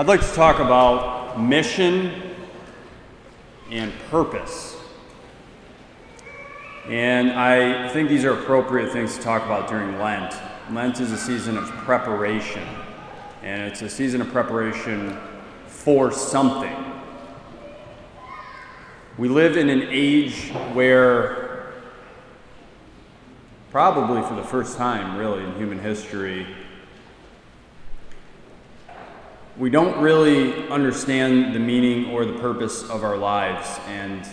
I'd like to talk about mission and purpose. And I think these are appropriate things to talk about during Lent. Lent is a season of preparation, and it's a season of preparation for something. We live in an age where, probably for the first time really in human history, we don't really understand the meaning or the purpose of our lives. And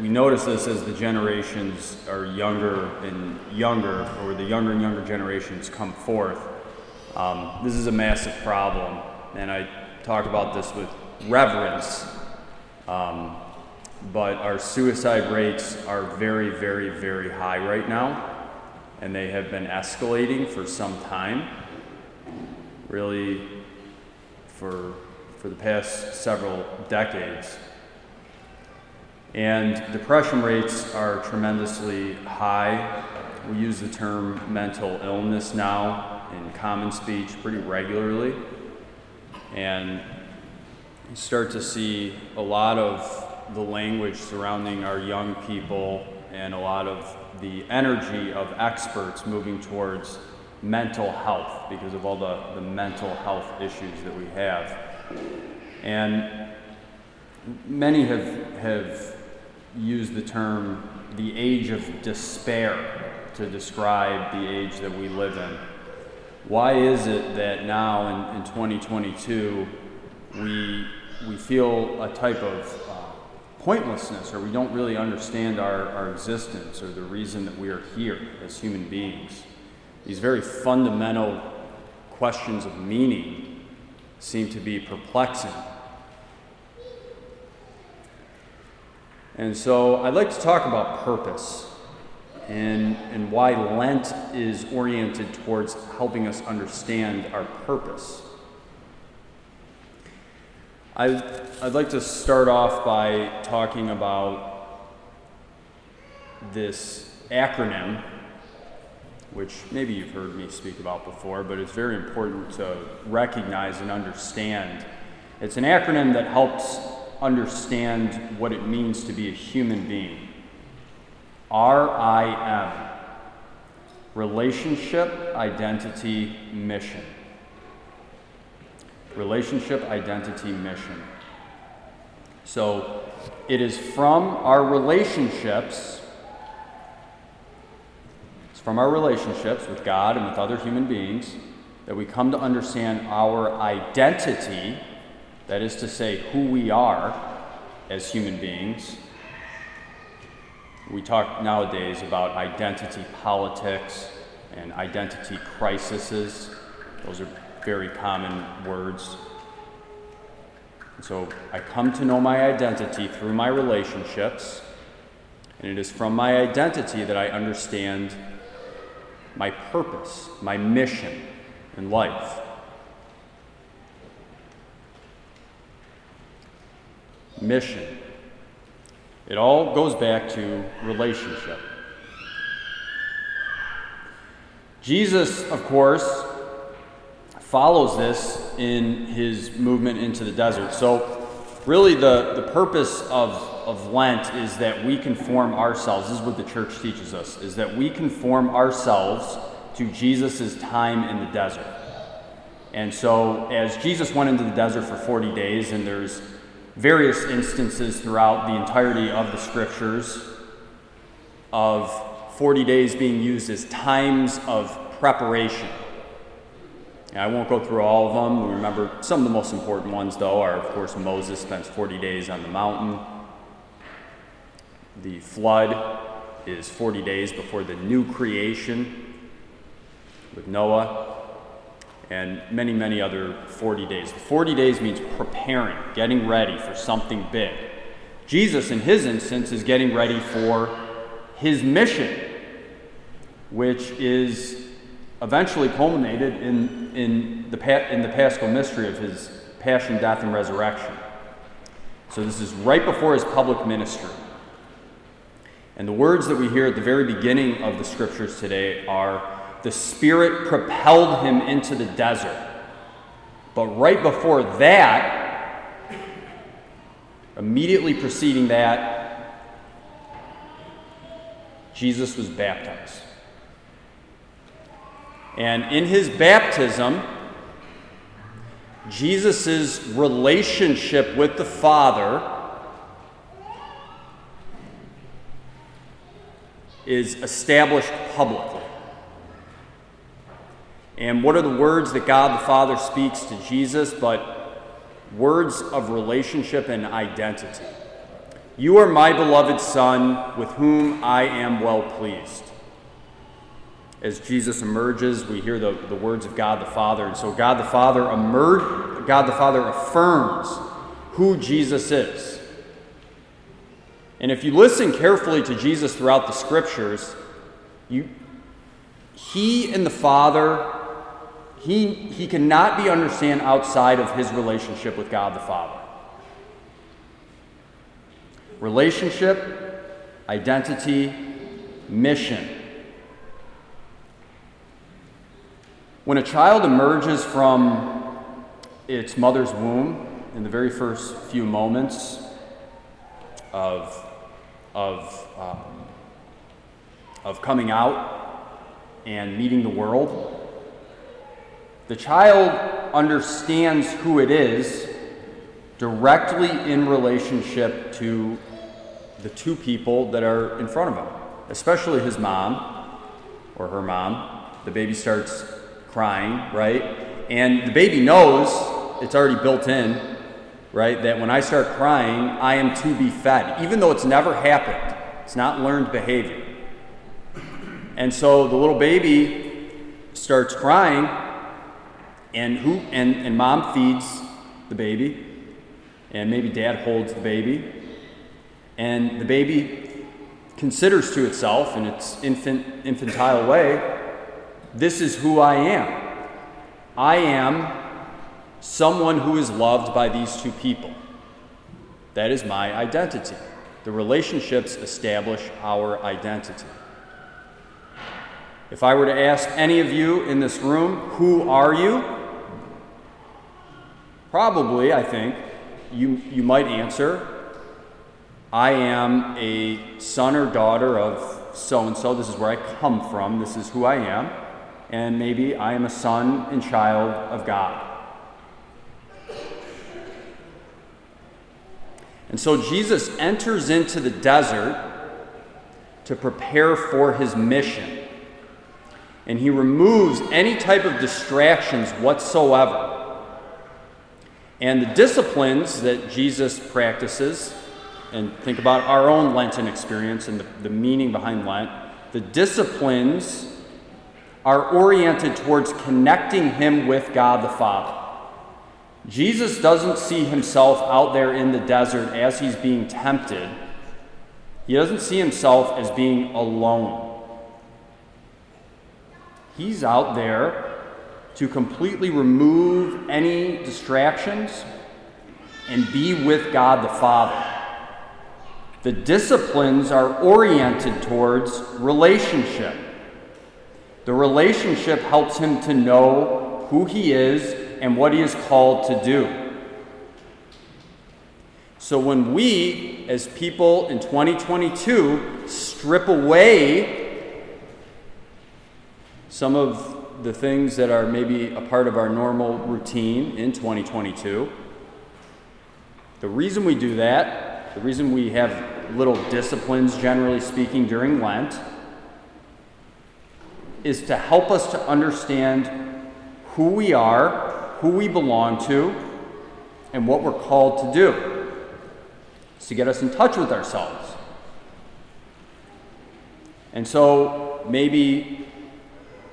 we notice this as the generations are younger and younger, or the younger and younger generations come forth. Um, this is a massive problem, and I talk about this with reverence. Um, but our suicide rates are very, very, very high right now, and they have been escalating for some time. Really, for, for the past several decades. And depression rates are tremendously high. We use the term mental illness now in common speech pretty regularly. And you start to see a lot of the language surrounding our young people and a lot of the energy of experts moving towards mental health because of all the, the mental health issues that we have. And many have, have used the term the age of despair to describe the age that we live in. Why is it that now in, in 2022 we, we feel a type of uh, pointlessness or we don't really understand our, our existence or the reason that we are here as human beings? These very fundamental questions of meaning seem to be perplexing. And so I'd like to talk about purpose and, and why Lent is oriented towards helping us understand our purpose. I, I'd like to start off by talking about this acronym which maybe you've heard me speak about before, but it's very important to recognize and understand. It's an acronym that helps understand what it means to be a human being. RIM Relationship, Identity, Mission. Relationship, Identity, Mission. So it is from our relationships from our relationships with God and with other human beings that we come to understand our identity, that is to say, who we are as human beings. We talk nowadays about identity politics and identity crises. Those are very common words. And so I come to know my identity through my relationships, and it is from my identity that I understand my purpose, my mission in life. Mission. It all goes back to relationship. Jesus, of course, follows this in his movement into the desert. So, really, the, the purpose of of Lent is that we conform ourselves. This is what the church teaches us: is that we conform ourselves to Jesus' time in the desert. And so, as Jesus went into the desert for 40 days, and there's various instances throughout the entirety of the scriptures of 40 days being used as times of preparation. And I won't go through all of them. We remember some of the most important ones, though, are, of course, Moses spends 40 days on the mountain. The flood is 40 days before the new creation with Noah and many, many other 40 days. The 40 days means preparing, getting ready for something big. Jesus, in his instance, is getting ready for his mission, which is eventually culminated in, in, the, in the paschal mystery of his passion, death, and resurrection. So, this is right before his public ministry. And the words that we hear at the very beginning of the scriptures today are the Spirit propelled him into the desert. But right before that, immediately preceding that, Jesus was baptized. And in his baptism, Jesus' relationship with the Father is established publicly. And what are the words that God the Father speaks to Jesus but words of relationship and identity? You are my beloved Son, with whom I am well pleased. As Jesus emerges, we hear the, the words of God the Father. And so God the Father emerge, God the Father affirms who Jesus is. And if you listen carefully to Jesus throughout the scriptures, you, he and the Father he, he cannot be understood outside of his relationship with God the Father. Relationship, identity, mission. When a child emerges from its mother's womb in the very first few moments of, of, um, of coming out and meeting the world, the child understands who it is directly in relationship to the two people that are in front of him, especially his mom or her mom. The baby starts crying, right? And the baby knows it's already built in, right? That when I start crying, I am to be fed, even though it's never happened. It's not learned behavior. And so the little baby starts crying, and who and, and mom feeds the baby and maybe dad holds the baby and the baby considers to itself in its infant, infantile way this is who i am i am someone who is loved by these two people that is my identity the relationships establish our identity if i were to ask any of you in this room who are you Probably, I think, you, you might answer, I am a son or daughter of so and so. This is where I come from. This is who I am. And maybe I am a son and child of God. And so Jesus enters into the desert to prepare for his mission. And he removes any type of distractions whatsoever and the disciplines that Jesus practices, and think about our own Lenten experience and the, the meaning behind Lent, the disciplines are oriented towards connecting him with God the Father. Jesus doesn't see himself out there in the desert as he's being tempted. He doesn't see himself as being alone. He's out there to completely remove any distractions and be with God the Father. The disciplines are oriented towards relationship. The relationship helps him to know who he is and what he is called to do. So when we, as people in 2022, strip away some of the things that are maybe a part of our normal routine in 2022. The reason we do that, the reason we have little disciplines, generally speaking, during Lent, is to help us to understand who we are, who we belong to, and what we're called to do. It's to get us in touch with ourselves. And so maybe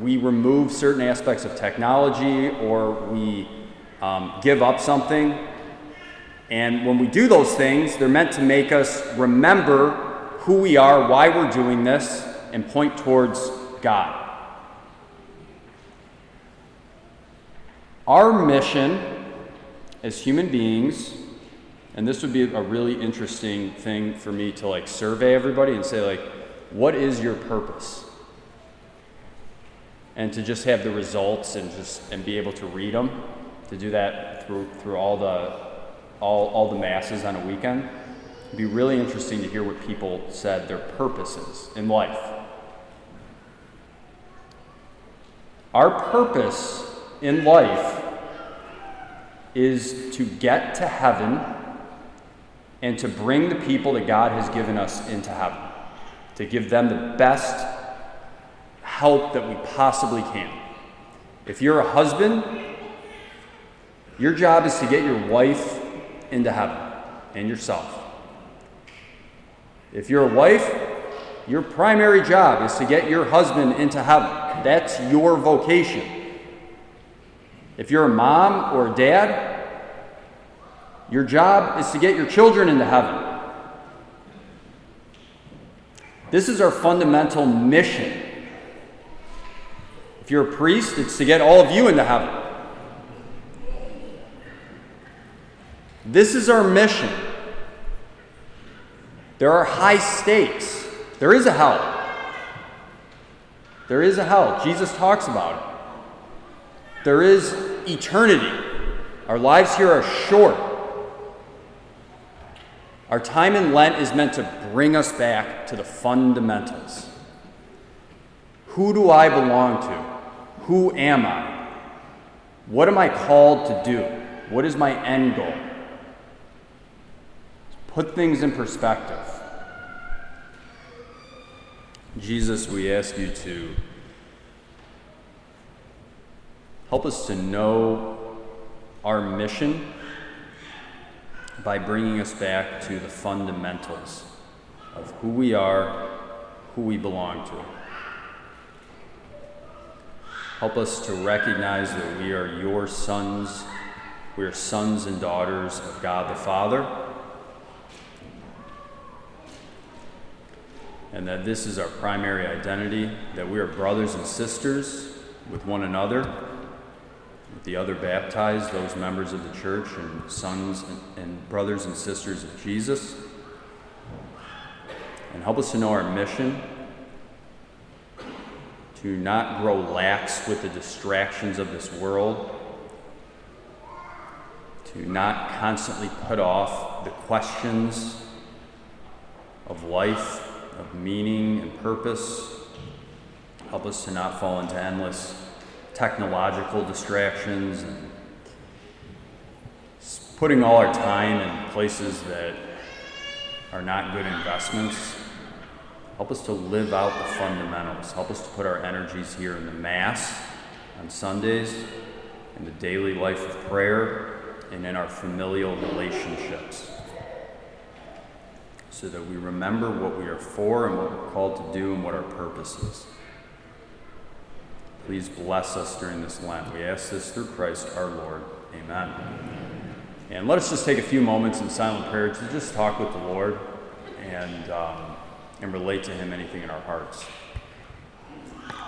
we remove certain aspects of technology or we um, give up something. And when we do those things, they're meant to make us remember who we are, why we're doing this, and point towards God. Our mission as human beings, and this would be a really interesting thing for me to like survey everybody and say like, what is your purpose? and to just have the results and just and be able to read them to do that through, through all, the, all, all the masses on a weekend. It'd be really interesting to hear what people said their purposes in life. Our purpose in life is to get to heaven and to bring the people that God has given us into heaven, to give them the best help that we possibly can. If you're a husband, your job is to get your wife into heaven and yourself. If you're a wife, your primary job is to get your husband into heaven. That's your vocation. If you're a mom or a dad, your job is to get your children into heaven. This is our fundamental mission if you're a priest, it's to get all of you into heaven. This is our mission. There are high stakes. There is a hell. There is a hell. Jesus talks about it. There is eternity. Our lives here are short. Our time in Lent is meant to bring us back to the fundamentals. Who do I belong to? Who am I? What am I called to do? What is my end goal? Put things in perspective. Jesus, we ask you to help us to know our mission by bringing us back to the fundamentals of who we are, who we belong to. Help us to recognize that we are your sons. We are sons and daughters of God the Father. And that this is our primary identity, that we are brothers and sisters with one another, the other baptized, those members of the church, and sons and, and brothers and sisters of Jesus. And help us to know our mission to not grow lax with the distractions of this world, to not constantly put off the questions of life, of meaning and purpose. Help us to not fall into endless technological distractions and putting all our time in places that are not good investments. Help us to live out the fundamentals. Help us to put our energies here in the Mass on Sundays, in the daily life of prayer, and in our familial relationships. So that we remember what we are for and what we're called to do and what our purpose is. Please bless us during this Lent. We ask this through Christ our Lord. Amen. And let us just take a few moments in silent prayer to just talk with the Lord and. Um, and relate to Him anything in our hearts.